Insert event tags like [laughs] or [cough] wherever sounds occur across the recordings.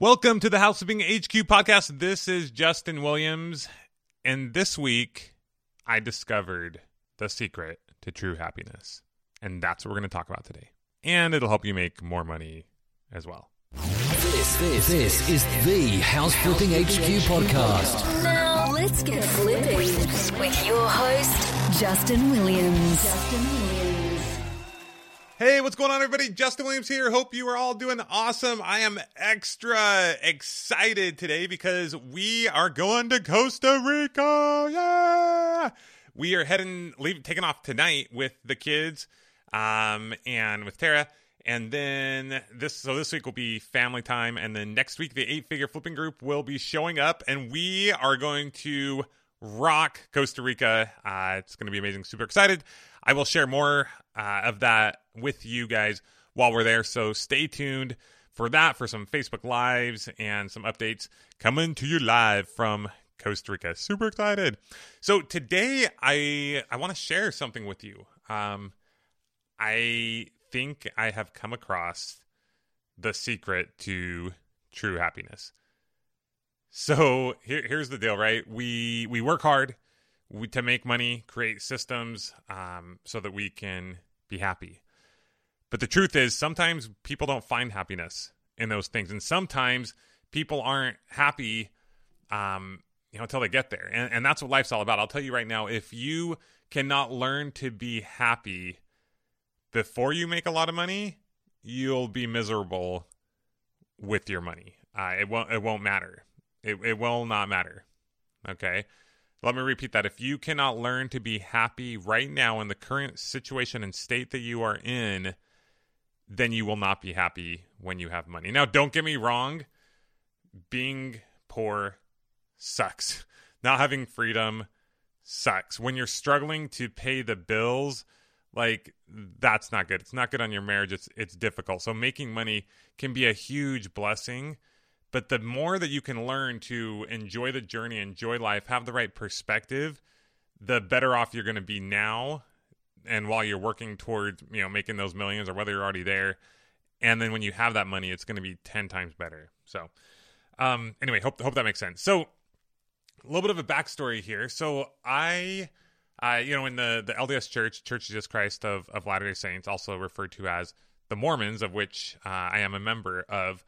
Welcome to the House Flipping HQ podcast. This is Justin Williams, and this week I discovered the secret to true happiness, and that's what we're going to talk about today. And it'll help you make more money as well. This, this, this is the House Flipping HQ podcast. Now let's get flipping with your host, Justin Williams. Justin Williams. Hey, what's going on, everybody? Justin Williams here. Hope you are all doing awesome. I am extra excited today because we are going to Costa Rica. Yeah, we are heading, leave, taking off tonight with the kids, um, and with Tara. And then this, so this week will be family time, and then next week the eight figure flipping group will be showing up, and we are going to rock Costa Rica. Uh, it's going to be amazing. Super excited. I will share more uh, of that with you guys while we're there. So stay tuned for that, for some Facebook Lives and some updates coming to you live from Costa Rica. Super excited. So today I I want to share something with you. Um, I think I have come across the secret to true happiness. So here, here's the deal, right? We we work hard we, to make money, create systems um, so that we can be happy. But the truth is, sometimes people don't find happiness in those things, and sometimes people aren't happy, um, you know, until they get there. And, and that's what life's all about. I'll tell you right now, if you cannot learn to be happy before you make a lot of money, you'll be miserable with your money. Uh, it won't. It won't matter. It it will not matter. Okay. Let me repeat that. If you cannot learn to be happy right now in the current situation and state that you are in, then you will not be happy when you have money. Now, don't get me wrong, being poor sucks. [laughs] Not having freedom sucks. When you're struggling to pay the bills, like that's not good. It's not good on your marriage. It's it's difficult. So making money can be a huge blessing but the more that you can learn to enjoy the journey, enjoy life, have the right perspective, the better off you're going to be now and while you're working towards, you know, making those millions or whether you're already there. And then when you have that money, it's going to be 10 times better. So, um, anyway, hope, hope that makes sense. So, a little bit of a backstory here. So, I, you know, in the, the LDS Church, Church of Jesus Christ of, of Latter day Saints, also referred to as the Mormons, of which uh, I am a member of,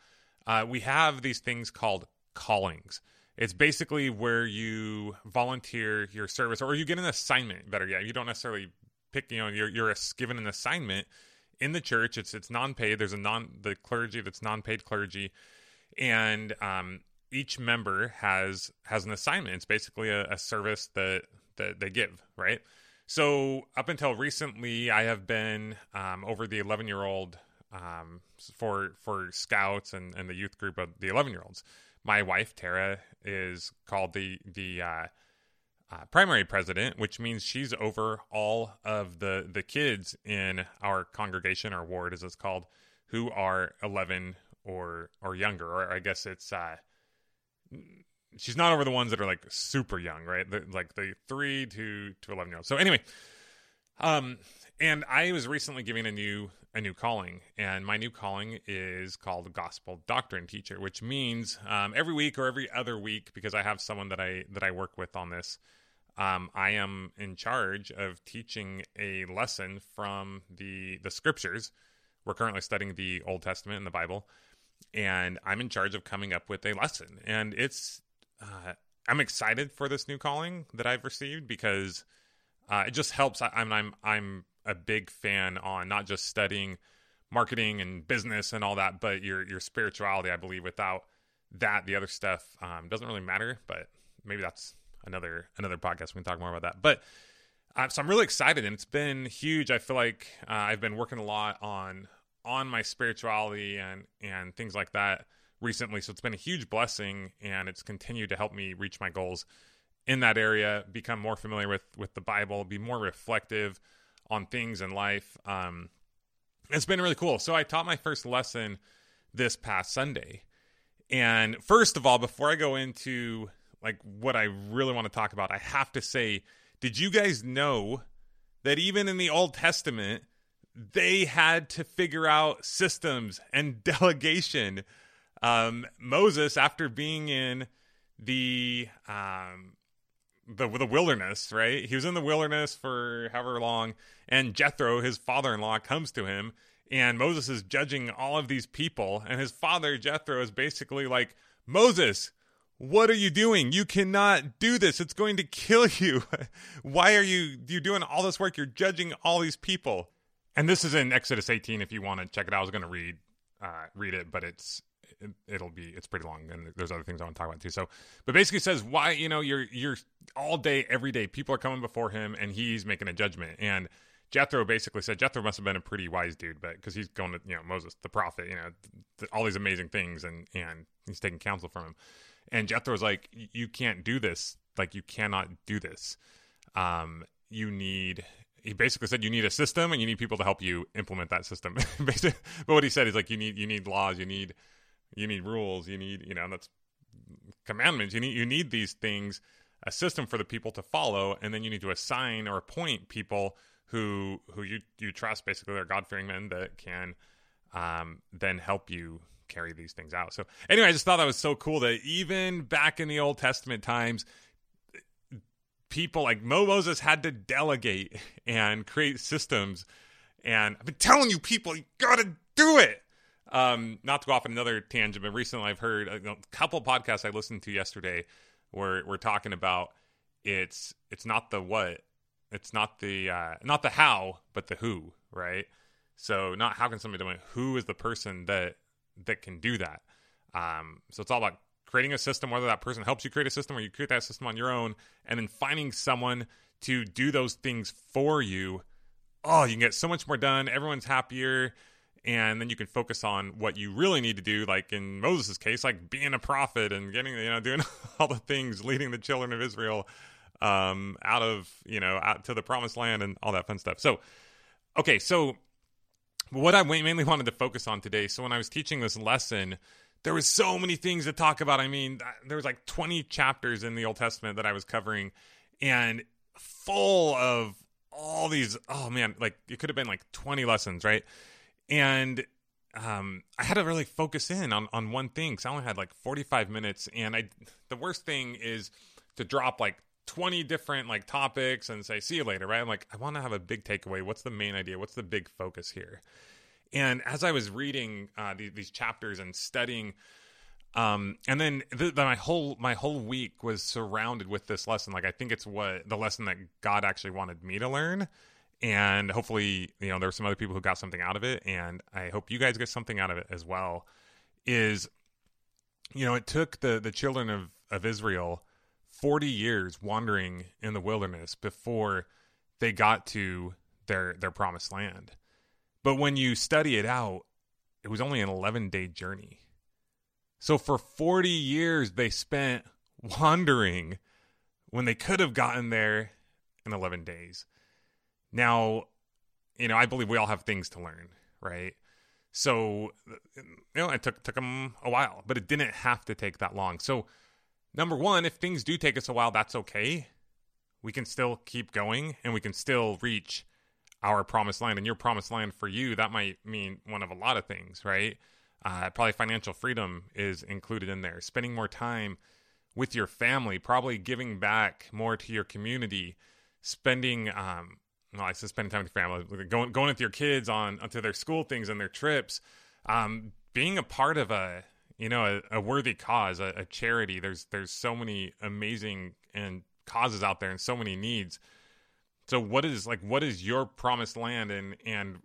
uh, we have these things called callings. It's basically where you volunteer your service or you get an assignment, better yet. You don't necessarily pick, you know, you're, you're given an assignment in the church. It's it's non-paid. There's a non the clergy that's non-paid clergy, and um, each member has has an assignment. It's basically a, a service that that they give, right? So up until recently, I have been um, over the 11 year old um, for for scouts and, and the youth group of the 11 year olds. My wife Tara is called the the uh, uh, primary president, which means she's over all of the the kids in our congregation or ward, as it's called, who are 11 or or younger. Or I guess it's uh, she's not over the ones that are like super young, right? The, like the three to to 11 year olds. So anyway, um, and I was recently giving a new a new calling, and my new calling is called Gospel Doctrine Teacher, which means um, every week or every other week, because I have someone that I that I work with on this, um, I am in charge of teaching a lesson from the the scriptures. We're currently studying the Old Testament and the Bible, and I'm in charge of coming up with a lesson. And it's uh, I'm excited for this new calling that I've received because uh, it just helps. I, I'm I'm I'm a big fan on not just studying marketing and business and all that, but your your spirituality. I believe without that, the other stuff um, doesn't really matter. But maybe that's another another podcast. We can talk more about that. But uh, so I'm really excited, and it's been huge. I feel like uh, I've been working a lot on on my spirituality and and things like that recently. So it's been a huge blessing, and it's continued to help me reach my goals in that area, become more familiar with with the Bible, be more reflective on things in life. Um, it's been really cool. So I taught my first lesson this past Sunday. And first of all, before I go into like what I really want to talk about, I have to say, did you guys know that even in the Old Testament, they had to figure out systems and [laughs] delegation? um, Moses, after being in the um, the the wilderness, right? He was in the wilderness for however long, and Jethro, his father-in-law, comes to him, and Moses is judging all of these people, and his father Jethro is basically like, Moses, what are you doing? You cannot do this. It's going to kill [laughs] you. Why are you you doing all this work? You're judging all these people. And this is in Exodus 18 if you want to check it out. I was going to read uh, read it, but it's it, will be it's pretty long and there's other things I want to talk about too. So, but basically says why, you know, you're you're all day every day people are coming before him and he's making a judgment. And Jethro basically said Jethro must have been a pretty wise dude, but because he's going to you know Moses the prophet, you know, th- all these amazing things and and he's taking counsel from him. And Jethro's like, you can't do this. Like, you cannot do this. Um, you need. He basically said you need a system and you need people to help you implement that system. [laughs] but what he said is like you need you need laws, you need you need rules, you need you know that's commandments. You need you need these things, a system for the people to follow, and then you need to assign or appoint people who who you you trust. Basically, they're God fearing men that can um, then help you carry these things out. So anyway, I just thought that was so cool that even back in the Old Testament times, people like Mo Moses had to delegate and create systems. And I've been telling you, people, you got to do it. Um, not to go off on another tangent, but recently I've heard a, a couple podcasts I listened to yesterday where we're talking about it's it's not the what, it's not the uh, not the how, but the who, right? So not how can somebody do it, who is the person that that can do that. Um, so it's all about creating a system, whether that person helps you create a system or you create that system on your own, and then finding someone to do those things for you. Oh, you can get so much more done. Everyone's happier. And then you can focus on what you really need to do, like in Moses' case, like being a prophet and getting, you know, doing [laughs] all the things, leading the children of Israel um, out of, you know, out to the promised land and all that fun stuff. So, okay, so what I mainly wanted to focus on today. So when I was teaching this lesson, there was so many things to talk about. I mean, there was like 20 chapters in the Old Testament that I was covering and full of all these oh man, like it could have been like 20 lessons, right? And um, I had to really focus in on on one thing because I only had like 45 minutes. And I the worst thing is to drop like 20 different like topics and say see you later right? I'm like i want to have a big takeaway. What's the main idea? What's the big focus here? And as i was reading uh, these, these chapters and studying um, and then the, the, my whole my whole week was surrounded with this lesson. Like i think it's what the lesson that god actually wanted me to learn and hopefully you know there were some other people who got something out of it and i hope you guys get something out of it as well is you know it took the the children of of israel 40 years wandering in the wilderness before they got to their their promised land. But when you study it out, it was only an 11 day journey. So for 40 years they spent [laughs] wandering when they could have gotten there in 11 days. Now, you know, I believe we all have things to learn, right? So, you know, it took took them a while, but it didn't have to take that long. So, number one, if things do take us a while, that's okay. We can still keep going and we can still reach our promised land. And your promised land for you, that might mean one of a lot of things, right? Uh, probably financial freedom is included in there. Spending more time with your family, probably giving back more to your community, spending, um, I said spending time with your family, going going with your kids on onto their school things and their trips, um, being a part of a you know a, a worthy cause a, a, charity. There's there's so many amazing and causes out there and so many needs. So what is like what is your promised land? And and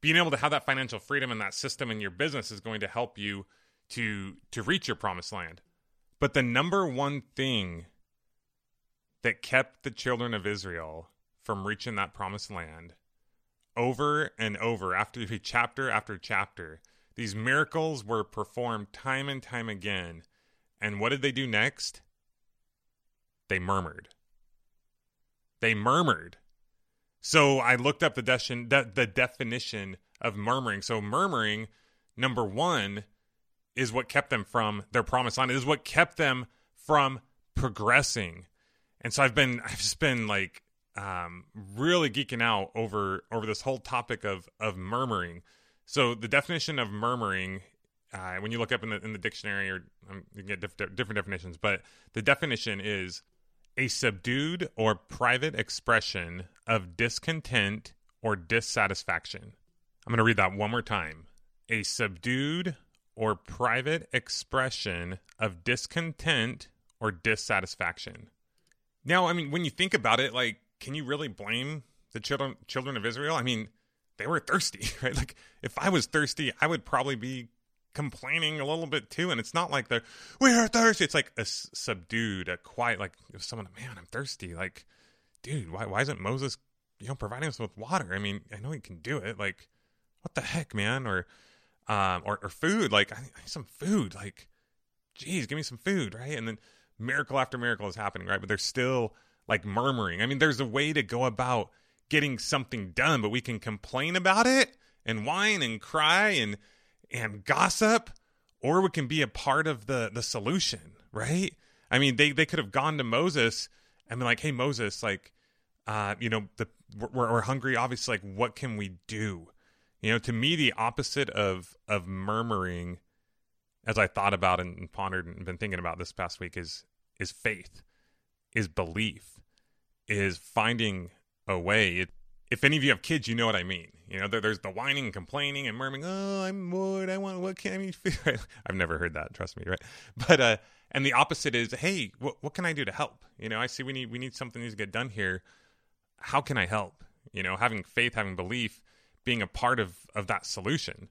being able to have that financial freedom and that system in your business is going to help you to to reach your promised land. But the number one thing that kept the children of Israel from reaching that promised land over and over after [laughs] chapter after chapter these miracles were performed time and time again. And what did they do next? They murmured. They murmured. So I looked up the, de- de- the definition of murmuring. So, murmuring, number one, is what kept them from their promised land. It is what kept them from progressing. And so I've been, [laughs] I've just been like, um, really geeking out over over this whole topic of of murmuring. So the definition of murmuring uh, when you look up in the in the dictionary, or um, you get diff- different definitions, but the definition is a subdued or private expression of discontent or dissatisfaction. I'm going to read that one more time. A subdued or private expression of discontent or dissatisfaction. Now, I mean, when you think about it, like, can you really blame the children children of Israel? I mean, they were thirsty, [laughs] right? Like, if I was thirsty, I would probably be complaining a little bit too. And it's not like they're we are thirsty. It's like a s- subdued, a quiet, like if someone, man, I'm thirsty. Like, dude, why why isn't Moses, you know, providing us with water? I mean, I know he can do it. Like, what the heck, man? Or, um, or or food. Like, I need some food. Like, geez, give me some food, right? And then miracle after miracle is happening, right? But they're still like murmuring. I mean, there's a way to go about getting something done, but we can complain about it and whine and cry and and gossip, or we can be a part of the the solution, right? I mean, they they could have gone to Moses and been like, "Hey, Moses, like, uh, you know, the we're, we're hungry. Obviously, like, what can we do?" You know, to me, the opposite of of murmuring, as I thought about and pondered and been thinking about this past week, is is faith, is belief, is finding a way. It, if any of you have kids, you know what I mean. You know, there, there's the whining, and complaining, and murmuring. Oh, I'm bored. I want. What can I [laughs] feel? I've never heard that. Trust me, right? But uh, and the opposite is, hey, what what can I do to help? You know, I see we need we need something needs to get done here. How can I help? You know, having faith, having belief, being a part of of that solution.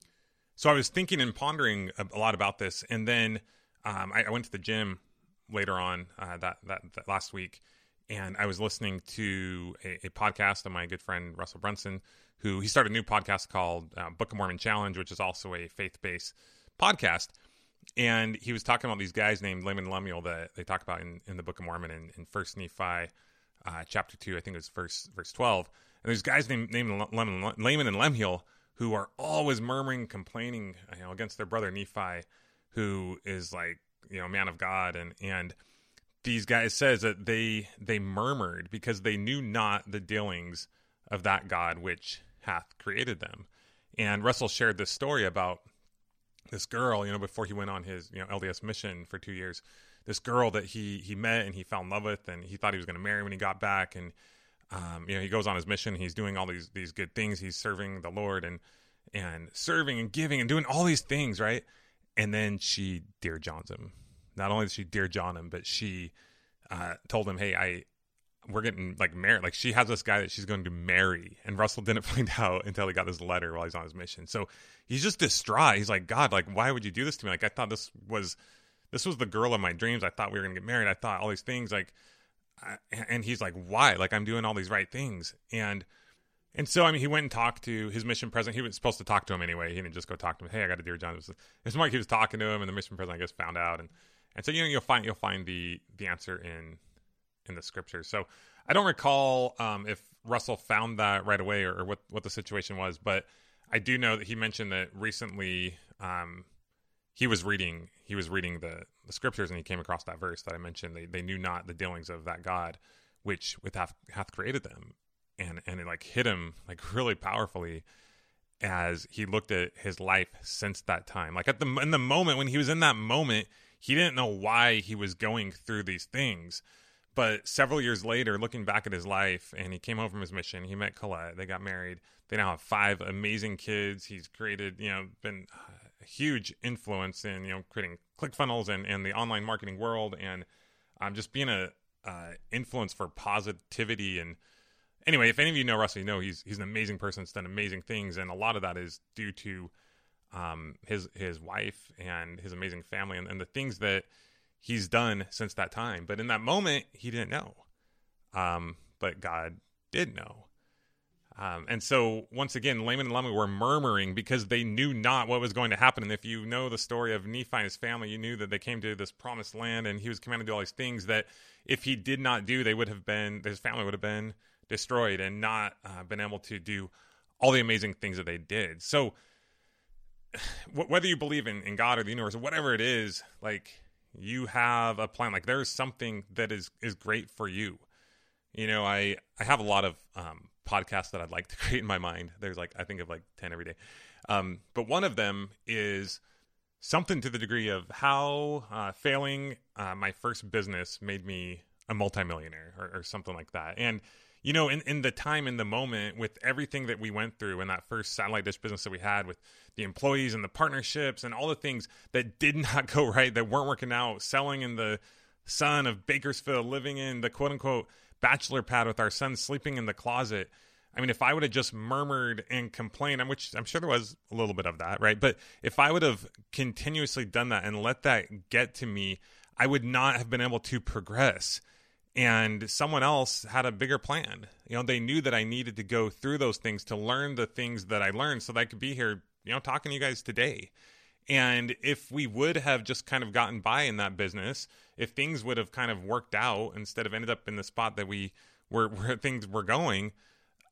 So I was thinking and pondering a, a lot about this, and then um, I, I, went to the gym later on uh, that, that that last week, and I was listening to a, a, podcast of my good friend Russell Brunson, who he started a new podcast called uh, Book of Mormon Challenge, which is also a faith based podcast. And he was talking about these guys named Laman and Lemuel that they talk about in, in the Book of Mormon in, in First Nephi uh, chapter two, I think it was verse verse twelve. And there's guys named named Laman, Laman and Lemuel who are always murmuring, complaining, you know, against their brother Nephi, who is like you know man of God, and and these guys says that they they murmured because they knew not the dealings of that God which hath created them. And Russell shared this story about this girl, you know, before he went on his you know LDS mission for two years. This girl that he he met and he fell in love with, and he thought he was going to marry when he got back, and um, you know he goes on his mission. He's doing all these these good things. He's serving the Lord and and serving and giving and doing all these things, right? And then she dear Johns him. Not only did she dear John him, but she uh, told him, "Hey, I we're getting like married. Like she has this guy that she's going to marry, and Russell [laughs] didn't find out until he got this letter while he's on his mission. So he's just distraught. He's like, God, like why would you do this to me? Like I thought this was this was the girl of my dreams. I thought we were gonna get married. I thought all these things. Like, I, and he's like, why? Like I'm doing all these right things, and and so I mean, he went and talked to his mission president. He was supposed to talk to him anyway. He didn't just go talk to him. Hey, I got a dear John. It was, it's more like he was talking to him, and the mission president I guess found out, and and so you know you'll find you'll find the the answer in in the scriptures. So I don't recall um, if Russell found that right away or, or, what what the situation was, but I do know that he mentioned that recently um, he was reading he was reading the, the scriptures and he came across that verse that I mentioned. They they knew not the dealings of that God, which with hath, hath created them, and and it like hit him like [laughs] really powerfully as he looked at his life since that time. Like at the in the moment when he was in that moment, he didn't know why he was going through these things but several years later, looking back at his life, and he came home from his mission, he met Collette. They got married. They now have five amazing kids. He's created, you know, been a huge influence in, you know, creating ClickFunnels and, and the online marketing world, and um, just being a uh, influence for positivity. And anyway, if any of you know Russell, you know he's he's an amazing person. He's done amazing things, and a lot of that is due to um, his his wife and his amazing family, and, and the things that he's done since that time. But in that moment, he didn't know. Um, but God did know. Um, and so once again, Laman and Lemuel were murmuring because they knew not what was going to happen. And if you know the story of Nephi and his family, you knew that they came to this promised land and he was commanded to do all these things that if he did not do, they would have been, his family would have been destroyed and not uh, been able to do all the amazing things that they did. So [sighs] whether you believe in, in God or the universe or whatever it is, like you have a plan like there's something that is is great for you you know i i have a lot of um podcasts that i'd like to [laughs] create in my mind there's like i think of like 10 every day um but one of them is something to the degree of how uh, failing uh, my first business made me a multimillionaire or, or something like that. And you know, in, in the time, in the moment, with everything that we went through in that first satellite dish business that we had with the employees and the partnerships and all the things that did [laughs] not go right, that weren't working out, selling in the sun of Bakersfield, living in the quote unquote bachelor pad with our son sleeping in the closet. I mean, if I would have just murmured and complained, which I'm sure there was a little bit of that, right? But if I would have continuously done that and let that get to me, I would not have been able to progress and someone else had a bigger plan. You know, they knew that I needed to go through those things to learn the things that I learned so that I could be here, you know, talking to you guys today. And if we would have just kind of gotten by in that business, if things would have kind of worked out instead of ended up in the spot that we were [laughs] where things were going,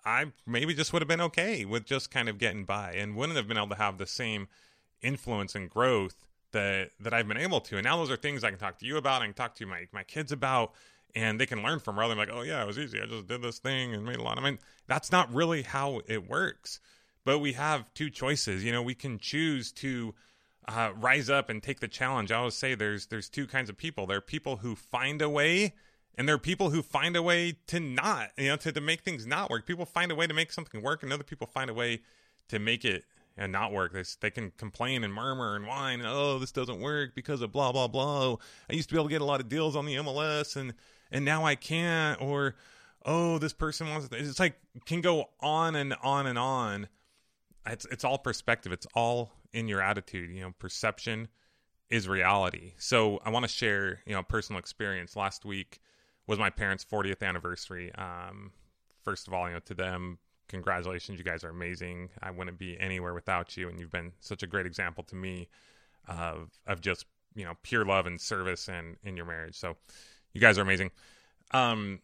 I maybe just would have been okay with just kind of getting by and wouldn't have been able to have the same influence and growth that that I've been able to. And now those are things I can talk to you about, I can talk to my my kids about and they can learn from rather than like, oh yeah, it was easy. I just did this thing and made a lot. I mean, that's not really how it works. But we have two choices. You know, we can choose to uh, rise up and take the challenge. I always say there's there's two kinds of people. There are people who find a way, and there are people who find a way to not, you know, to, to make things not work. People find a way to make something work, and other people find a way to make it and not work. They, they can complain and murmur and whine, oh, this doesn't work because of blah blah blah. I used to be able to get a lot of deals on the MLS, and and now I can't, or oh, this person wants. It's like can go on and on and on. It's it's all perspective. It's all in your attitude. You know, perception is reality. So I want to share, you know, personal experience. Last week was my parents' 40th anniversary. Um, first of all, you know, to them, congratulations. You guys are amazing. I wouldn't be anywhere without you, and you've been such a great example to me of of just you know pure love and service and in your marriage. So you guys are amazing. Um,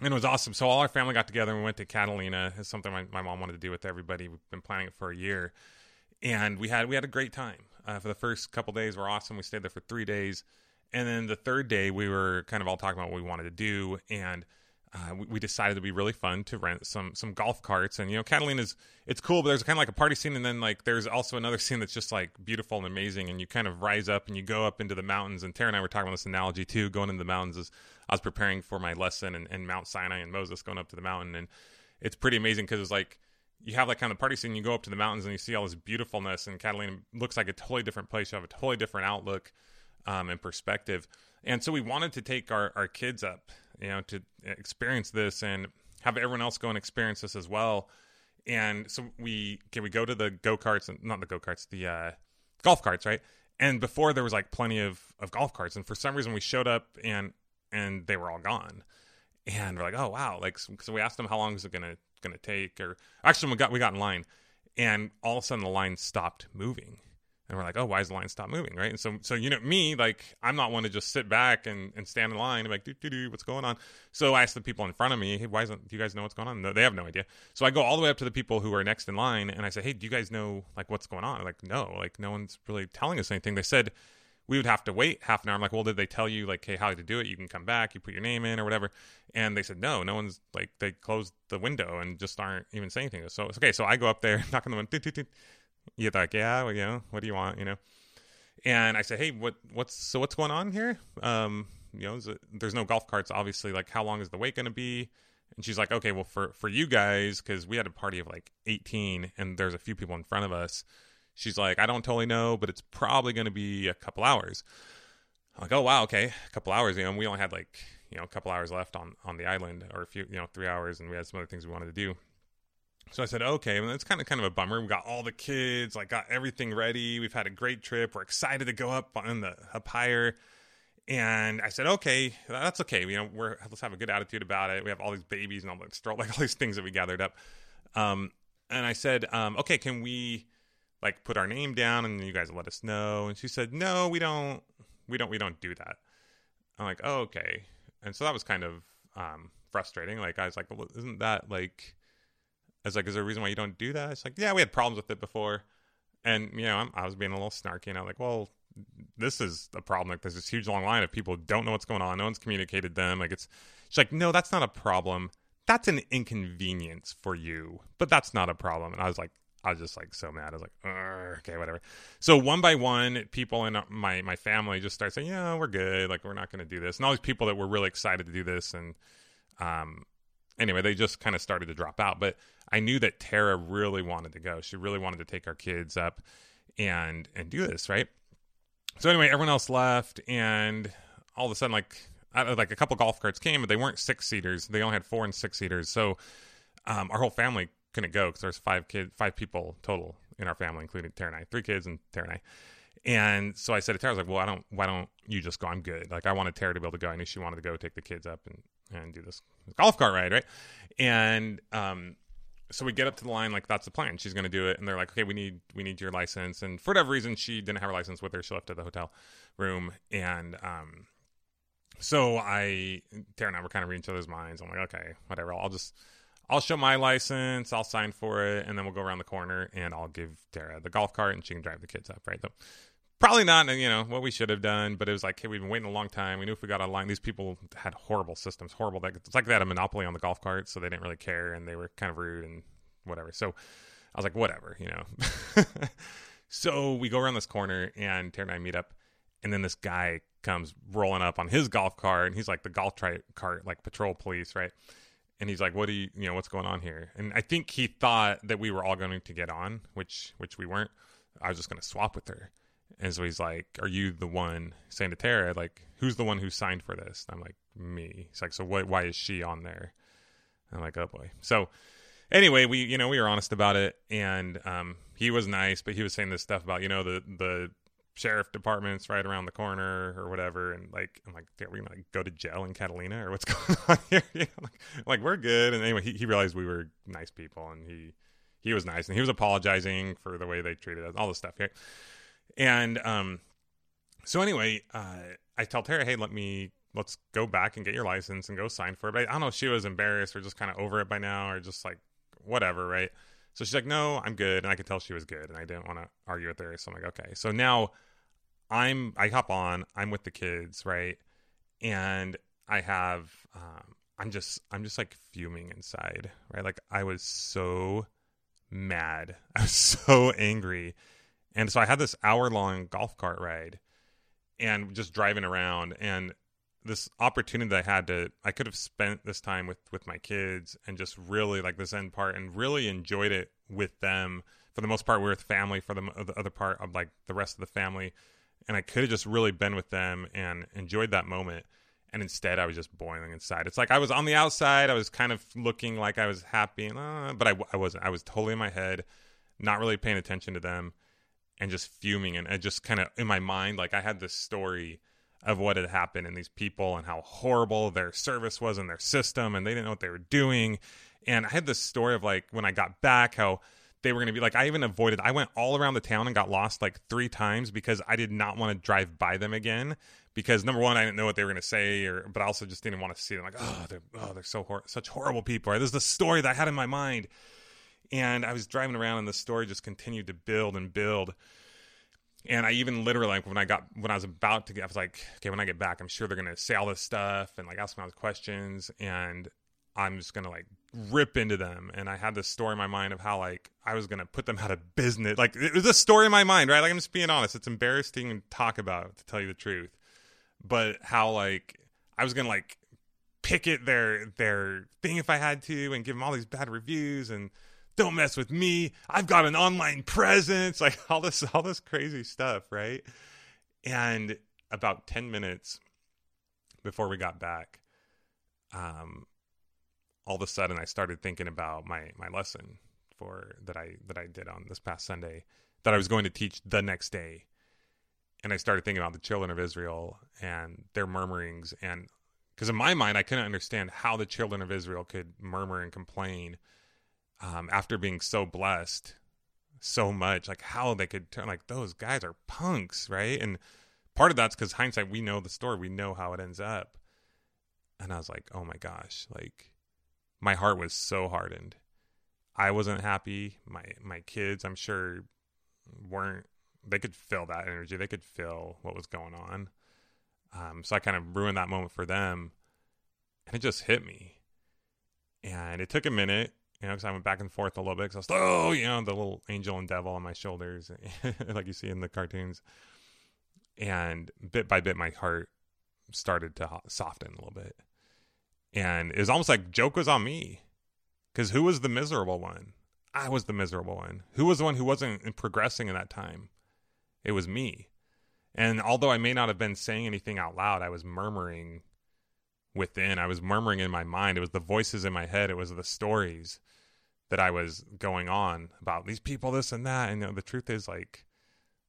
and it was awesome. So all our family got together and we went to Catalina. It's something my, my mom wanted to do with everybody. We've been planning it for a year, and we had we had a great time. Uh, for the first couple days were awesome. We stayed there for three days, and then the third day we were kind of all talking about what we wanted to do, and uh, we, we, decided it'd be really fun to rent some some golf carts. And you know, Catalina's it's cool, but there's kind of like a party scene, and then like there's also another scene that's just like beautiful and amazing. And you kind of rise up and you go up into the mountains. And Tara and I were talking about this analogy too, going into the mountains as I was preparing for my lesson and, and Mount Sinai and Moses going up to the mountain, and it's pretty amazing because it's like you have that kind of party scene. You go up to the mountains and you see all this beautifulness, and Catalina looks like a totally different place. You have a totally different outlook um, and perspective. And so we wanted to take our, our kids up you know, to experience this and have everyone else go and experience this as well. And so we can we go to the go karts and not the go karts, the uh, golf carts, right? And before there was like plenty of, of golf carts, and for some reason we showed up and and they were all gone. And we're like, oh wow! Like so, so we asked them how long is it gonna gonna take, or actually we got we got in line, and all of a sudden the line stopped moving and we're like, oh, why is the line stop moving, right? And so, so you know, me, like, I'm not one to just sit back and, and stand in line and be like, do, do, do, what's going on? So I ask the people in front of me, hey, why isn't, do you guys know what's going on? No, they have no idea. So I go all the way up to the people who are next in line and I say, hey, do you guys know, like, what's going on? like, no, like, no one's really telling us anything. They said we would have to wait half an hour. I'm like, well, did they tell you, like, hey, how to do it? You can come back, you put your name in or whatever. And they said, no, no one's, like, they closed the window and just aren't even saying anything. So it's okay. So I go up there, [laughs] knock on the window, you're like, yeah, well, you know, what do you want, you know? and I said, "Hey, what what's so what's going on here? Um, you know, it, there's no golf carts, obviously. Like, how long is the wait going to be?" And she's like, "Okay, well, for for you guys, because we had a party of like 18, and there's a few people in front of us." She's like, "I don't totally know, but it's probably going to be a couple hours." I'm like, "Oh wow, okay, a couple hours." You know, we only had like you know a couple hours left on on the island, or a few, you know, three hours, and we had some other things we wanted to do. So I said, okay, well, it's kind of kind of a bummer. We got all the kids, like got everything ready. We've had a great trip. We're excited to go up on the up higher. And I said, okay, that's okay. You know, we're let's have a good attitude about it. We have all these babies and all this, [laughs] like all these things that we gathered up. Um, and I said, um, okay, can we like put our name down and you guys let us know? And she said, no, we don't, we don't, we don't do that. I'm like, oh, okay. And so that was kind of um, frustrating. Like I was like, well, isn't that like I was like, is there a reason why you don't do that? It's like, yeah, we had problems with it before. And, you know, I'm, i was being a little snarky and I'm like, well, this is a problem. Like, there's this huge long line of people who don't know what's going on. No one's communicated them. Like, it's, she's like, no, that's not a problem. That's an inconvenience for you, but that's not a problem. And I was like, I was just like so mad. I was like, okay, whatever. So one by one, people in my my family just start saying, yeah, we're good. Like we're not going to do this. And all these people that were really excited to do this, and um, anyway, they just kind of started to drop out. But I knew that Tara really wanted to go. She really wanted to take our kids up and and do this, right? So anyway, everyone else left, and all of a sudden, like like a couple golf carts came, but they weren't six seaters. They only had four and six seaters. So um, our whole family couldn't go because there's five kids, five people total in our family, including Tara and I, three kids and Tara and I. And so I said to Tara, I was like, well, I don't, why don't you just go? I'm good. Like I wanted Tara to be able to go. I knew she wanted to go take the kids up and, and do this golf cart ride. Right. And, um, so we get up to the line like that's the plan. She's going to do it. And they're like okay we need we need your license. And for whatever reason she didn't have her license with her. She left at the hotel room. And um so i tara and i were kind of reading each other's minds. I'm like okay whatever. I'll just I'll show my license, I'll sign for it, and then we'll go around the corner and I'll give Tara the golf cart and she can drive the kids up, right? So probably not, you know, what we should have done, but it was like, hey, we've been waiting a long time. We knew if we got online, these people had horrible systems, horrible. It's like they had a monopoly on the golf cart, so they didn't really care and they were kind of rude and whatever. So I was like, whatever, you know. [laughs] so we go around this corner and Tara and I meet up, and then this guy comes rolling up on his golf cart, and he's like the golf tri- cart, like patrol police, right? and he's like, "What do you, you know, what's going on here?" And I think he thought that we were all going to get on, which which we weren't. I was just going to swap with her, and so he's like, "Are you the one?" To like, "Who's the one who signed for this?" And I'm like, "Me." He's like, "So what? Why is she on there?" And I'm like, "Oh boy." So anyway, we you know we were honest about it, and um, he was nice, but he was saying this stuff about you know the the sheriff department's right around the corner or whatever and like i'm like are we gonna like, go to jail in catalina or what's [laughs] going on here [laughs] you know, like, like, we're good and anyway he, he realized we were nice people and he he was nice and he was apologizing for the way they treated us all this stuff and um so anyway uh i tell tara hey let me let's go back and get your license and go sign for it but i don't know if she was embarrassed or just kind of over it by now or just like whatever right so she's like, no, I'm good. And I could tell she was good. And I didn't want to argue with her. So I'm like, okay. So now I'm, I hop on, I'm with the kids, right? And I have, um, I'm just, I'm just like fuming inside, right? Like I was so mad. [laughs] I was so angry. And so I had this hour long golf cart ride and just driving around. And this opportunity that I had to I could have spent this time with with my kids and just really like this end part and really enjoyed it with them. For the most part we were with family for the, the other part of like the rest of the family. And I could have just really been with them and enjoyed that moment. And instead I was just boiling inside. It's like I was on the outside. I was kind of looking like I was happy uh, but I, I wasn't. I was totally in my head not really paying attention to them and just fuming and, and just kind of in my mind like I had this story of what had happened and these people and how horrible their service was and their system and they didn't know what they were doing. And I had this story of like when I got back, how they were going to be like, I even avoided, I went all around the town and got lost like three times because I did not want to drive by them again. Because number one, I didn't know what they were going to say, or but I also just didn't want to see them. Like, oh, they're oh, they're so hor- such horrible people. This is the story that I had in my mind, and I was driving around, and the story just continued to build and build and I even literally like when I got when I was about to get, I was like, okay, when I get back, I'm sure they're gonna say all this stuff and like ask me all these questions, and I'm just gonna like rip into them. And I had this story in my mind of how like I was gonna put them out of business. Like it was a story in my mind, right? Like I'm just being honest. It's embarrassing to talk about, to tell you the truth, but how like I was gonna like picket their their thing if I had to, and give them all these bad reviews and don't mess with me. I've got an online presence, like [laughs] all this all this crazy stuff, right? And about 10 minutes before we got back, um all of a sudden I started thinking about my my lesson for that I that I did on this past Sunday that I was going to teach the next day. And I started thinking about the children of Israel and their murmurings and because in my mind I couldn't understand how the children of Israel could murmur and complain um, after being so blessed so much, like how they could turn, like those guys are punks, right? And part of that's because hindsight, we know the story, we know how it ends up. And I was like, oh my gosh, like my heart was so hardened. I wasn't happy. My my kids, I'm sure, weren't. They could feel that energy. They could feel what was going on. Um, so I kind of ruined that moment for them, and it just hit me. And it took a minute, you know, because I went back and forth a little bit. Because I was, oh, you know, the little angel and devil on my shoulders, [laughs] like you see in the cartoons. And bit by bit, my heart started to soften a little bit, and it was almost like joke was on me, because who was the miserable one? I was the miserable one. Who was the one who wasn't progressing in that time? It was me. And although I may not have been saying anything out loud, I was murmuring within. I was murmuring in my mind. It was the voices in my head. It was the stories that I was going on about these people, this and that. And you know, the truth is, like,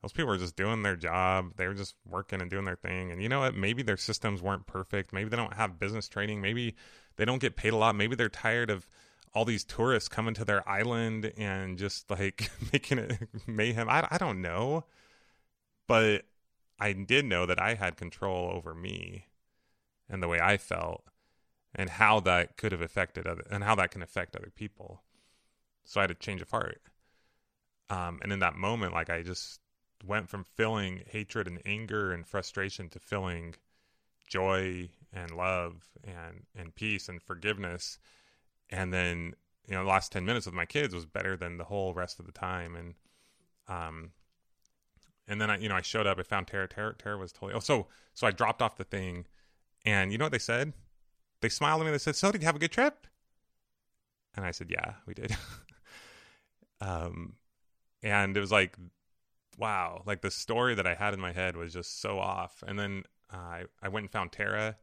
those people were just doing their job. They were just working and doing their thing. And you know what? Maybe their systems weren't perfect. Maybe they don't have business training. Maybe they don't get paid a lot. Maybe they're tired of all these tourists coming to their island and just like [laughs] making it [laughs] mayhem. I, I don't know. But I did know that I had control over me and the way I felt and how that could have affected other and how that can affect other people. So I had a change of heart. Um, and in that moment, like I just went from feeling hatred and anger and frustration to feeling joy and love and and peace and forgiveness. And then you know, the last ten minutes with my kids was better than the whole rest of the time. And um, and then I, you know, I showed up. I found Tara. Tara, Tara was totally. Oh, so so I dropped off the thing, and you know what they said? They smiled at me. They said, "So did you have a good trip?" And I said, "Yeah, we did." [laughs] um, and it was like, wow, like the story that I had in my head was just so off. And then uh, I I went and found Tara,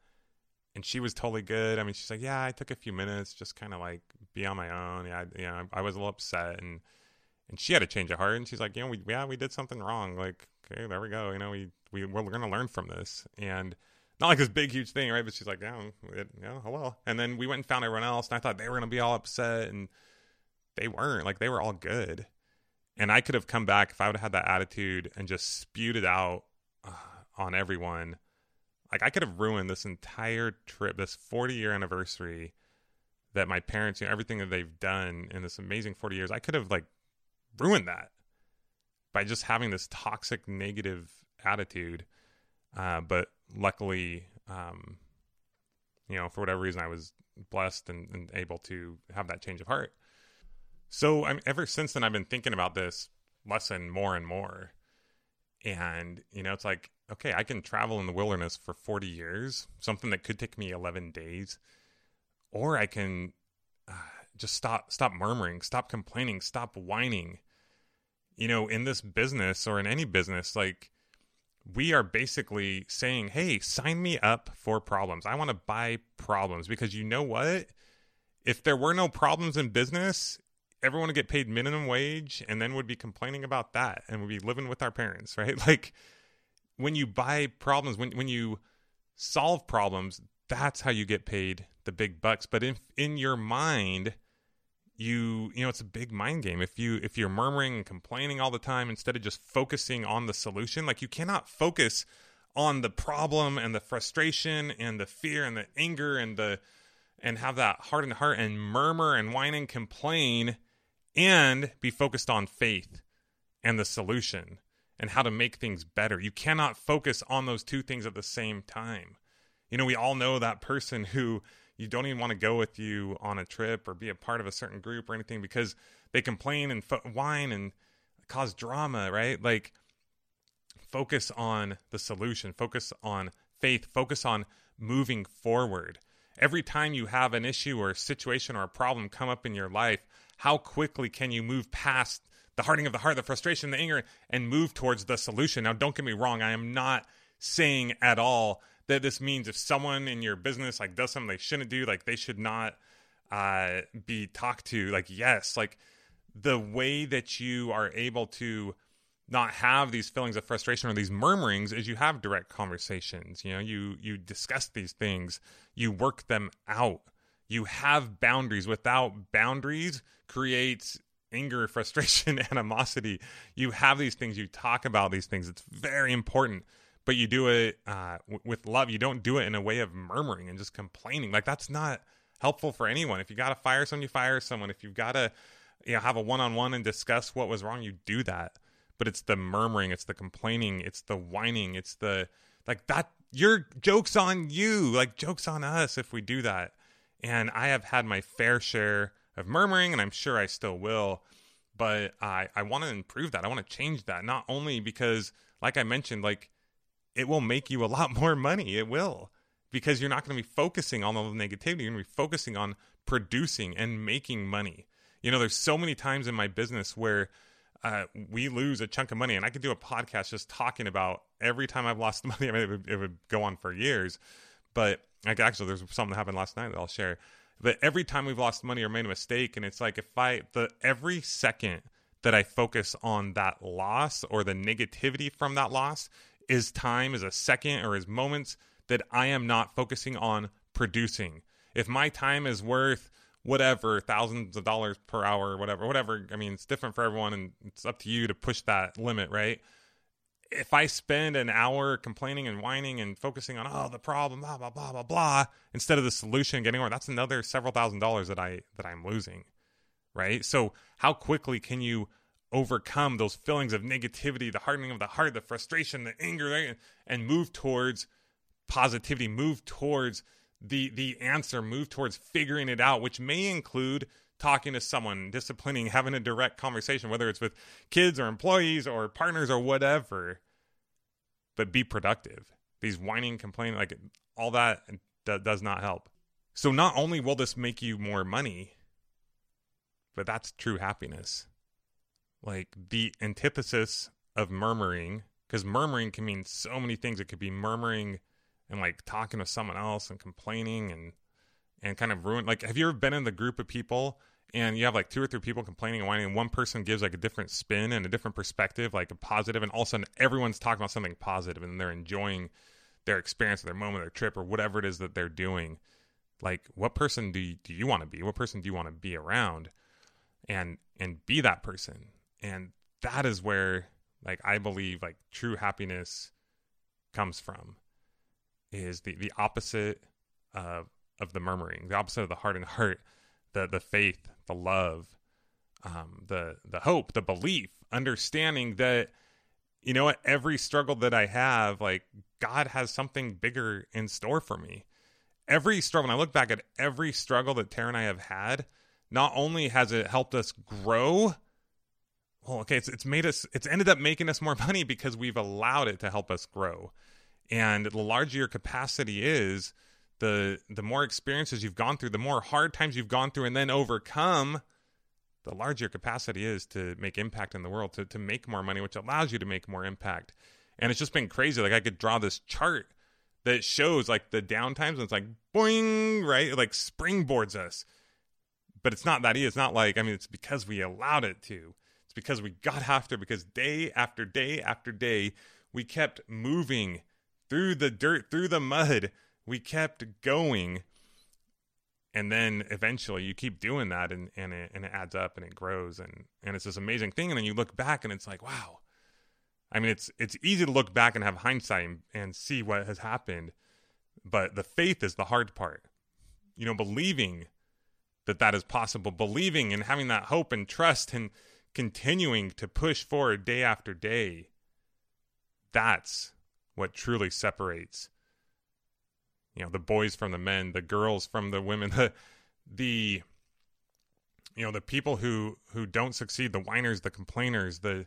and she was totally good. I mean, she's like, "Yeah, I took a few minutes, just kind of like be on my own. Yeah, I, you know, I, was a little upset and." and she had a change of heart and she's like you know we yeah we did something wrong like okay there we go you know we, we we're to learn from this and not like this big huge thing right? But she's like yeah it, yeah oh well. And then we went and found everyone else and i thought they were to be all upset and they weren't. Like they were all good. And i could have come back if i would have had that attitude and just spewed it out uh, on everyone. Like i could have ruined this entire trip this 40 year anniversary that my parents you know everything that they've done in this amazing 40 years i could have like ruined that by just having this toxic negative attitude uh, but luckily um, you know for whatever reason i was blessed and, and, able to have that change of heart. So I'm, ever since then i've been thinking about this lesson more and more. And you know it's like okay i can travel in the wilderness for 40 years something that could take me 11 days or i can uh, just stop stop murmuring stop complaining stop whining. You know, in this business or in any business, like we are basically saying, hey, sign me up for problems. I want to buy problems because you know what? If there were no problems in business, everyone would get paid minimum wage and then would be complaining about that and would be living with our parents, [laughs] right? Like when you buy problems, when when you solve problems, that's how you get paid the big bucks. But if in your mind, you you know it's a big mind game. If you if you're murmuring and complaining all the time instead of just focusing on the solution like you cannot focus on the problem and the frustration and the fear and the anger and the and have that heart and heart and murmur and whine and complain and be focused on faith and the solution and how to make things better. You cannot focus on those two things at the same time. You know we all know that person who you don't even want to go with you on a trip or be a part of a certain group or anything because they complain and fo- whine and cause drama, right? Like, focus on the solution, focus on faith, focus on moving forward. Every time you have an issue or a situation or a problem come up in your life, how quickly can you move past the hardening of the heart, the frustration, the anger, and move towards the solution? Now, don't get me wrong, I am not saying at all that this means if someone in your business like does something they shouldn't do, like they should not uh, be talked to. Like yes, like the way that you are able to not have these feelings of frustration or these murmurings is you have direct conversations you know you you discuss these things you work them out. You have boundaries. Without boundaries creates anger [laughs] frustration animosity. You have these things you talk about these things. It's very important but you do it uh, w- with love. You don't do it in a way of murmuring and just complaining. Like that's not helpful for anyone. If you got to fire someone, you fire someone. If you've got to, you know, have a one-on-one and discuss what was wrong, you do that. But it's the murmuring, it's the complaining, it's the whining, it's the like that. Your jokes on you, like jokes on us if we do that. And I have had my fair share of murmuring, and I'm sure I still will. But I, I want to improve that. I want to change that. Not only because, like I mentioned, like it will make you a [laughs] lot more money. It will. Because you're not going to be focusing on all the negativity. You're going to be focusing on producing and making money. You know, there's so many times in my business where uh, we lose a chunk of money, and I could do a podcast just talking about every time I've lost [laughs] money. I mean, it would, it would go on for years, but like actually, there's something that happened last night that I'll share. But every time we've lost money or made a mistake, and it's like if I the every second that I focus on that loss or the negativity from that loss is time, is a second, or is moments that I am not focusing on producing. If my time is worth whatever thousands of dollars per hour, whatever, whatever. I mean, it's different for everyone, and it's up to you to push that limit, right? If I spend an hour complaining and whining and focusing on oh the problem, blah blah blah blah blah, instead of the solution getting over, that's another several thousand dollars that I that I'm losing, right? So how quickly can you overcome those feelings of negativity, the hardening of the heart, the frustration, the anger, and move towards positivity, move towards the the answer move towards figuring it out which may include talking to someone disciplining having a direct conversation whether it's with kids or employees or partners or whatever. But be productive. These whining complaining like all that d- does not help. So not only will this make you more money but that's true happiness like the antithesis of murmuring because murmuring can mean so many things. It could be murmuring and like talking to someone else and complaining and and kind of ruin like have you ever been in the group of people and you have like two or three people complaining and whining and one person gives like a different spin and a different perspective like a positive and all of a sudden everyone's talking about something positive and they're enjoying their experience or their moment their trip or whatever it is that they're doing? Like what person do you, do you want to be? What person do you want to be around? And and be that person and that is where like i believe like true happiness comes from is the the opposite of of the murmuring, the opposite of the hardened heart, the the faith, the love, um, the the hope, the belief, understanding that you know what every struggle that I have, like God has something bigger in store for me. Every struggle, when I look back at every struggle that Tara and I have had, not only has it helped us grow, okay, it's it's made us, it's ended up making us more [laughs] money because we've allowed it to help us grow. And the larger your capacity is the the more experiences you've gone through the more hard times you've gone through and then overcome the larger your capacity is to make impact in the world to, to make more money which allows you to make more impact. And it's just been crazy. Like i could draw this chart that shows like the downtimes and it's like boing right? It like springboards us. But it's not that easy. It's not like i mean it's because we allowed it to it's because we got after because day after day after day we kept moving through the dirt, through the mud. We kept going. And then eventually you keep doing that and, and, it, and it adds up and it grows and, and it's this amazing thing. And then you look back and it's like, wow. I mean, it's it's easy to look back and have hindsight and, and see what has happened, but the faith is the hard part. You know, believing that that is possible, believing and having that hope and trust and continuing to push forward day after day. That's what truly separates you know the boys from the men the girls from the women [laughs] the the you know the people who who don't succeed the whiners the complainers the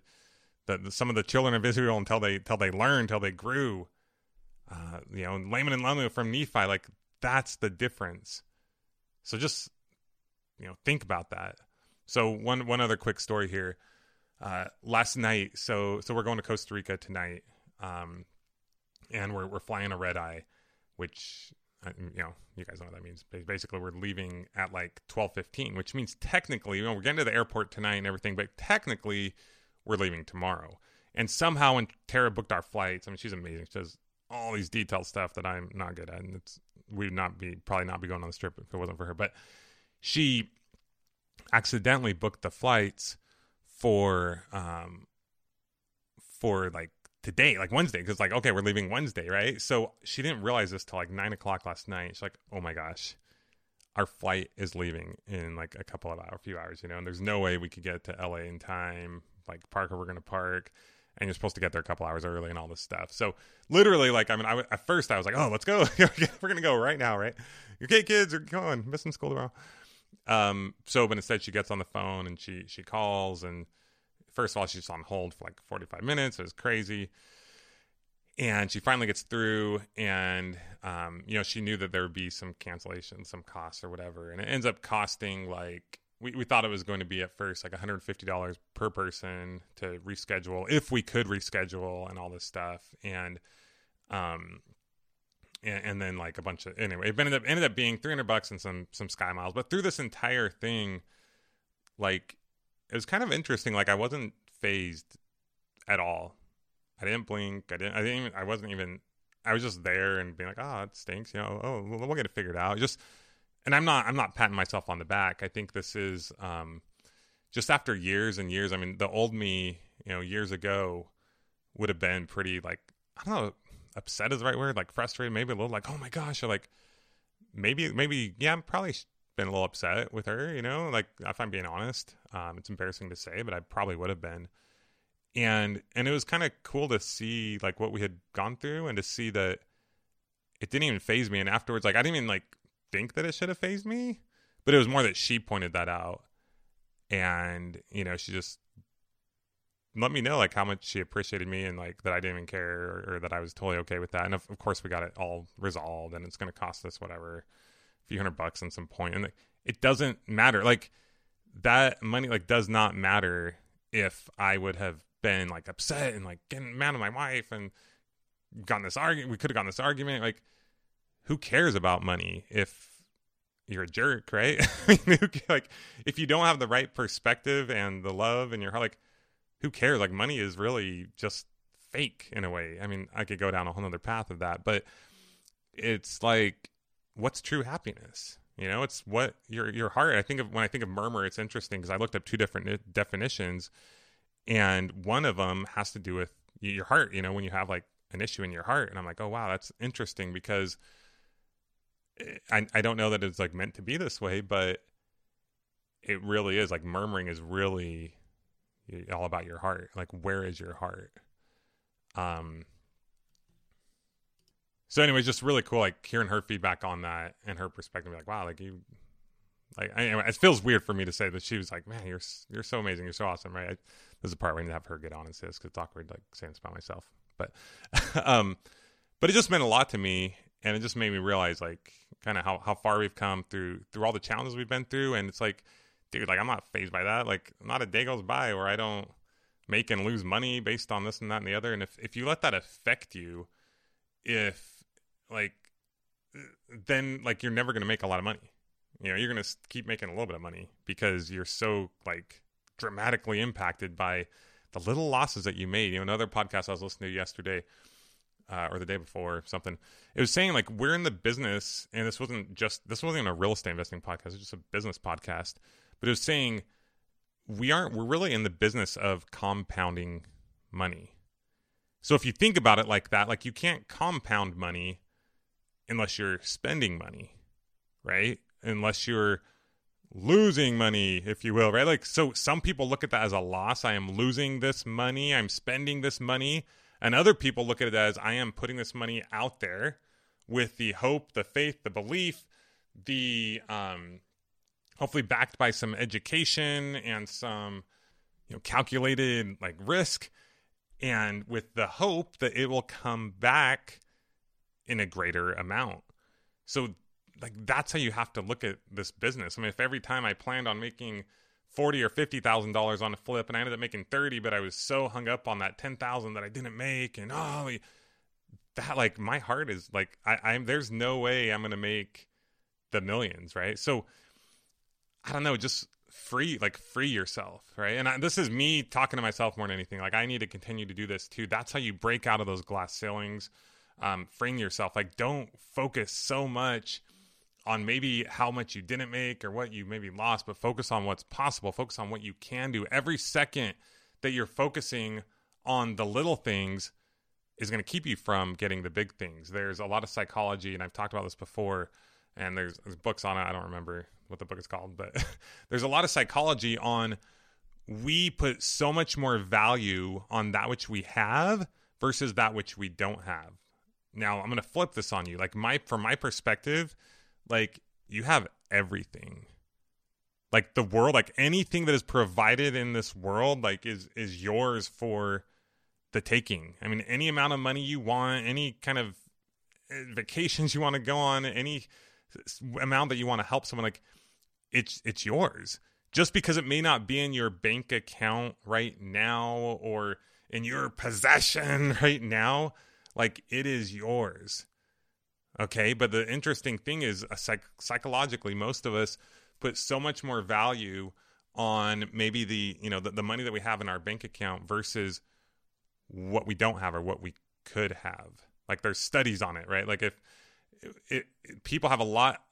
the, the some of the children of israel until they until they learned until they grew uh you know Laman and Lemuel from nephi like that's the difference so just you know think about that so one one other quick story here uh last night so so we're going to costa rica tonight um and we're we're flying a red eye, which uh, you know you guys know what that means. Basically, we're leaving at like twelve fifteen, which means technically, you know, we're getting to the airport tonight and everything, but technically, we're leaving tomorrow. And somehow, when Tara booked our flights, I mean, she's amazing. She does all these detailed stuff that I'm not good at, and it's we'd not be probably not be going on the trip if it wasn't for her. But she accidentally booked the flights for um for like today, like Wednesday, because like okay, we're leaving Wednesday, right? So she didn't realize this till like nine o'clock last night. She's like, oh my gosh, our flight is leaving in like a couple of hours, a few hours, you know, and there's no way we could get to LA in time. Like park where we're gonna park, and you're supposed to get there a couple hours early and all this stuff. So literally, like I mean, I, at first I was like, oh, let's go, [laughs] we're gonna go right now, right? Okay, kids are going, missing school tomorrow. Um, so, but instead she gets on the phone and she she calls and first of all she's on hold for like 45 minutes. It was crazy. And she finally gets through, and um, you know she knew that there would be some cancellation, some costs or whatever, and it ends up costing like we, we thought it was going to be at first like $150 per person to reschedule if we could reschedule and all this stuff and um and, and then like a bunch of anyway it ended up ended up being 300 bucks and some some sky miles but through this entire thing like it was kind of interesting like i wasn't phased at all i didn't blink i didn't i didn't even i wasn't even i was just there and being like oh it stinks you know oh we'll, we'll get it figured out just and I'm not I'm not patting myself on the back. I think this is um, just after years and years. I mean, the old me, you know, years ago would have been pretty like I don't know, upset is the right word, like frustrated, maybe a little like oh my gosh, or like maybe maybe yeah, I'm probably been a little upset with her. You know, like if I'm being honest, um, it's embarrassing to say, but I probably would have been. And and it was kind of cool to see like what we had gone through and to see that it didn't even phase me. And afterwards, like I didn't even like think that it should have phased me, but it was more that she pointed that out. And, you know, she just let me know like how much she appreciated me and like that I didn't even care or, or that I was totally okay with that. And of, of course we got it all resolved and it's going to cost us whatever, a few hundred bucks at some point. And like, it doesn't matter. Like that money like does not matter if I would have been like upset and like getting mad at my wife and gotten this argument. We could have gotten this argument. Like who cares about money if you're a jerk, right? [laughs] like if you don't have the right perspective and the love and your heart, like who cares? Like money is really just fake in a way. I mean, I could go down a whole other path of that, but it's like, what's true happiness? You know, it's what your your heart. I think of when I think of murmur, it's interesting because I looked up two different definitions, and one of them has to do with your heart. You know, when you have like an issue in your heart, and I'm like, oh wow, that's interesting because eh, I, I don't know that it's like meant to be this way, but it really is like murmuring is really all about your heart. Like, where is your heart? Um, so anyways just really cool, like hearing her feedback on that and her perspective. Like, wow, like you, like anyway, it feels weird for me to say that she was like, man, you're you're so amazing, you're so awesome, right? This is the part where I need to have her get on and say this because it's awkward, like saying this about myself. But, [laughs] um, but it just meant a lot to me, and it just made me realize like kind of how, how far we've come through through all the challenges we've been through and it's like dude like i'm not phased by that like not a day goes by where i don't make and lose money based on this and that and the other and if, if you let that affect you if like then like you're never to make a lot of money you know you're to keep making a little bit of money because you're so like dramatically impacted by the little losses that you made you know another podcast i was listening to yesterday uh, or the day before something. It was saying like we're in the business, and this wasn't just this wasn't a real estate investing podcast. It was just a business podcast. But it was saying we aren't. We're really in the business of compounding money. So if you think about it like that, like you can't compound money unless you're spending money, right? Unless you're losing money, if you will, right? Like, so some people look at that as a loss. I am losing this money. I'm spending this money. And other people look at it as I am putting this money out there with the hope, the faith, the belief, the um, hopefully backed by some education and some you know calculated like risk and with the hope that it will come back in a greater amount. So like that's how you have to look at this business. I mean if every time I planned on making forty or fifty thousand dollars on a flip, and I ended up making thirty, but I was so hung up on that ten thousand that I didn't make, and oh, that like my heart is like I, I'm there's no way I'm gonna make the millions, right? So I don't know, just free like free yourself, right? And I, this is me talking to myself more than anything. Like I need to continue to do this too. That's how you break out of those glass ceilings. Um, freeing yourself. Like don't focus so much on maybe how much you didn't make or what you maybe lost, but focus on what's possible. Focus on what you can do. Every second that you're focusing on the little things is going to keep you from getting the big things. There's a lot of psychology, and I've talked about this before, and there's, there's books on it. I don't remember what the book is called, but [laughs] there's a lot of psychology on we put so much more value on that which we have versus that which we don't have. Now, I'm going to flip this on you. Like my from my perspective, like you have everything like the world like anything that is provided in this world like is is yours for the taking i mean any amount of money you want any kind of eh, vacations you want to go on any amount that you want to help someone like it's it's yours. Just because it may not be in your bank account right now or in your possession [laughs] right now like it is yours okay? But the interesting thing is uh, psych- psychologically most of us put so much more value on maybe the you know the, the money that we have in our bank account versus what we don't have or what we could have. Like there's studies on it right? Like if it, it, people have a lot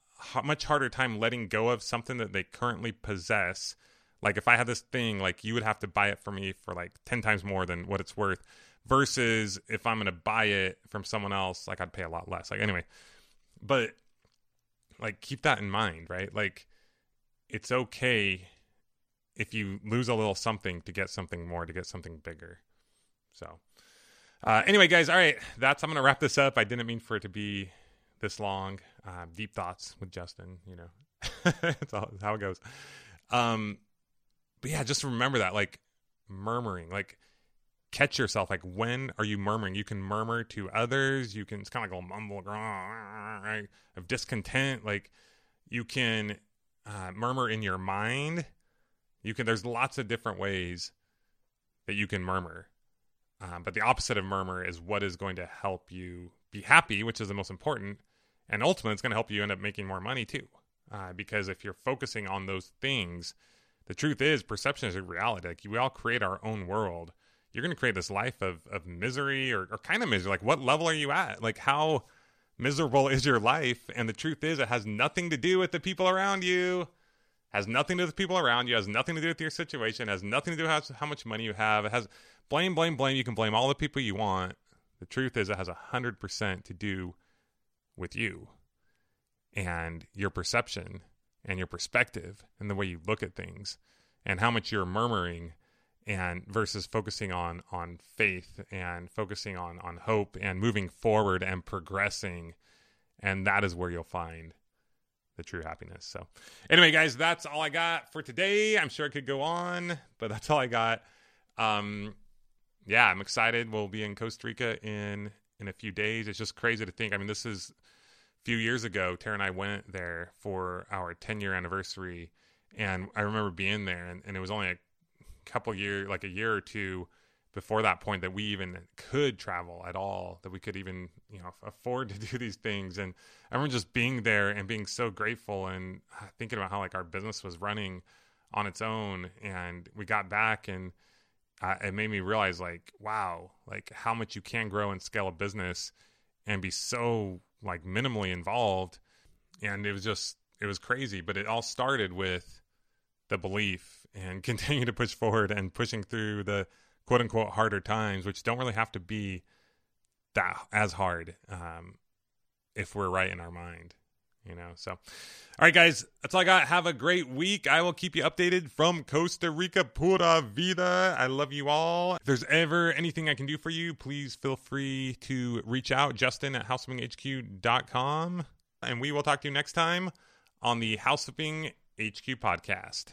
much harder time letting go of something that they currently possess. Like if i had this thing like you would have to buy it for me for like 10 times more than what it's worth versus if i'm going to buy it from someone else like i'd pay a lot less. Like anyway but like keep that in mind right? Like it's okay if you lose a little something to get something more to get something bigger. So uh, anyway guys all right that's i'm gonna wrap this up. I didn't mean for it to be this long. Uh, deep thoughts with justin you know. [laughs] That's all, how it goes. Um but yeah just remember that like murmuring like catch yourself like when are you murmuring? You can murmur to others. You can it's kind of like a mumble right of discontent. Like you can uh, murmur in your mind. You can there's lots of different ways that you can murmur. Um, but the opposite of murmur is what is going to help you be happy which is the most important and ultimately it's going to help you end up making more money too. Uh, because if you're focusing on those things the truth is perception is a reality. Like we all create our own world. You're going to create this life of, of misery or, or kind of misery. Like what level are you at? Like how miserable is your life? And the truth is it has nothing to do with the people around you. Has nothing to do with the people around you. Has nothing to do with your situation. Has nothing to do with how, how much money you have. It has blame blame blame. You can blame all the people you want. The truth is it has 100% to do with you and your perception and your perspective and the way you look at things and how much you're murmuring and versus focusing on on faith and focusing on on hope and moving forward and progressing. And that is where you'll find the true happiness. So anyway guys that's all i got for today. I'm sure i could go on but that's all i got. Um yeah i'm excited. We'll be in costa rica in in a few days. It's just crazy to think. I mean this is a few years ago tara and i went there for our 10 year anniversary and i remember being there and, and it was only a couple year like a year or two before that point that we even could travel at all that we could even you know afford to [laughs] do these things. And i remember just being there and being so grateful and uh, thinking about how like our business was running on its own and we got back and uh, it made me realize like wow like how much you can grow and scale a business and be so like minimally involved. And it was just it was crazy but it all started with the belief and [laughs] continue to push forward and pushing through the quote unquote harder times, which don't really have to be that as hard um, if we're right in our mind, you know. So, all right, guys, that's all I got. Have a great week. I will keep you updated from Costa Rica. Pura vida. I love you all. If there's ever anything I can do for you, please feel free to reach out. Justin at houseflippinghq.com. And we will talk to you next time on the House HQ podcast.